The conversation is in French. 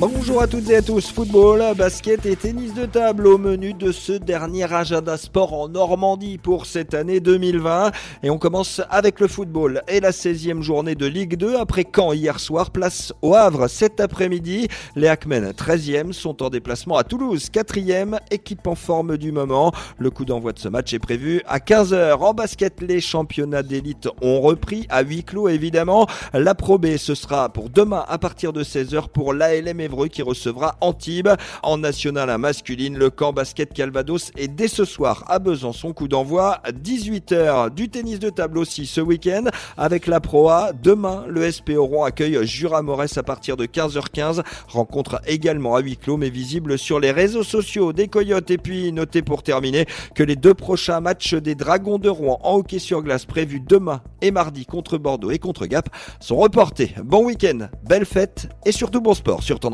Bonjour à toutes et à tous, football, basket et tennis de table au menu de ce dernier agenda sport en Normandie pour cette année 2020. Et on commence avec le football et la 16e journée de Ligue 2 après Caen hier soir, place au Havre cet après-midi. Les Hackmen 13e sont en déplacement à Toulouse, 4e, équipe en forme du moment. Le coup d'envoi de ce match est prévu à 15h. En basket, les championnats d'élite ont repris à huis clos évidemment. La Pro B, ce sera pour demain à partir de 16h pour l'ALM qui recevra Antibes. En national à masculine, le camp basket Calvados est dès ce soir à Besançon. Coup d'envoi 18h. Du tennis de table aussi ce week-end avec la Proa. Demain, le SP Oron accueille Jura Morès à partir de 15h15. Rencontre également à huis clos mais visible sur les réseaux sociaux des Coyotes. Et puis, notez pour terminer que les deux prochains matchs des Dragons de Rouen en hockey sur glace prévus demain et mardi contre Bordeaux et contre Gap sont reportés. Bon week-end, belle fête et surtout bon sport sur